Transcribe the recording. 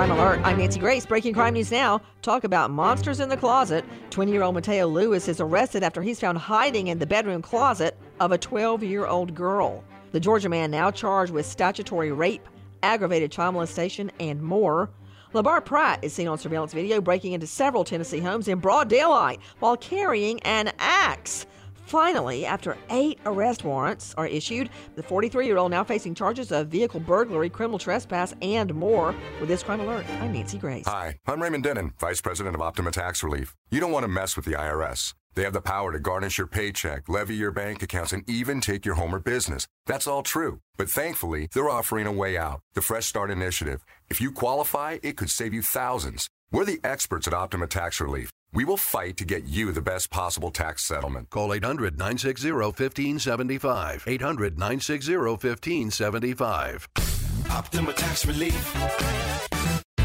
Crime Alert. I'm Nancy Grace. Breaking crime news now. Talk about monsters in the closet. 20 year old Mateo Lewis is arrested after he's found hiding in the bedroom closet of a 12 year old girl. The Georgia man now charged with statutory rape, aggravated child molestation, and more. LeBar Pratt is seen on surveillance video breaking into several Tennessee homes in broad daylight while carrying an axe. Finally, after eight arrest warrants are issued, the 43 year old now facing charges of vehicle burglary, criminal trespass, and more. With this crime alert, I'm Nancy Grace. Hi, I'm Raymond Denon, Vice President of Optima Tax Relief. You don't want to mess with the IRS. They have the power to garnish your paycheck, levy your bank accounts, and even take your home or business. That's all true. But thankfully, they're offering a way out the Fresh Start Initiative. If you qualify, it could save you thousands. We're the experts at Optima Tax Relief. We will fight to get you the best possible tax settlement. Call 800 960 1575. 800 960 1575. Optima Tax Relief.